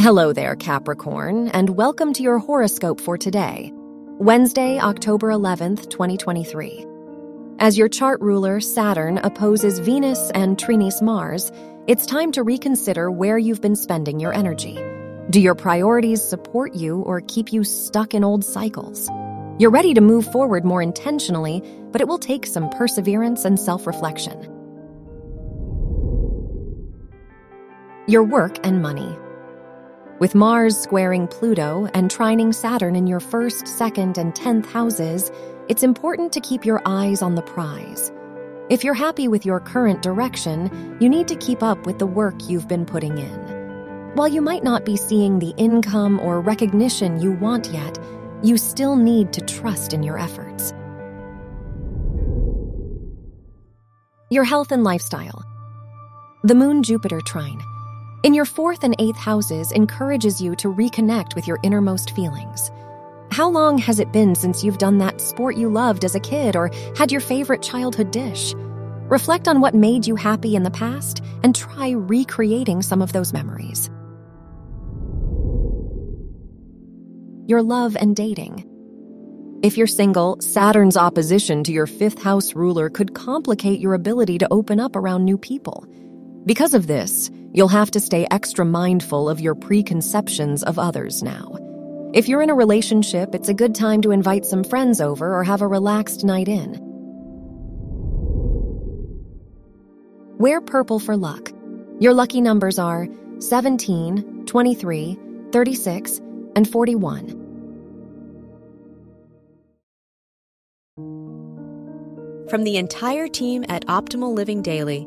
Hello there, Capricorn, and welcome to your horoscope for today, Wednesday, October 11th, 2023. As your chart ruler, Saturn, opposes Venus and Trines Mars, it's time to reconsider where you've been spending your energy. Do your priorities support you or keep you stuck in old cycles? You're ready to move forward more intentionally, but it will take some perseverance and self reflection. Your work and money. With Mars squaring Pluto and trining Saturn in your first, second, and tenth houses, it's important to keep your eyes on the prize. If you're happy with your current direction, you need to keep up with the work you've been putting in. While you might not be seeing the income or recognition you want yet, you still need to trust in your efforts. Your health and lifestyle. The Moon Jupiter trine in your fourth and eighth houses encourages you to reconnect with your innermost feelings. How long has it been since you've done that sport you loved as a kid or had your favorite childhood dish? Reflect on what made you happy in the past and try recreating some of those memories. Your love and dating. If you're single, Saturn's opposition to your fifth house ruler could complicate your ability to open up around new people. Because of this, you'll have to stay extra mindful of your preconceptions of others now. If you're in a relationship, it's a good time to invite some friends over or have a relaxed night in. Wear purple for luck. Your lucky numbers are 17, 23, 36, and 41. From the entire team at Optimal Living Daily,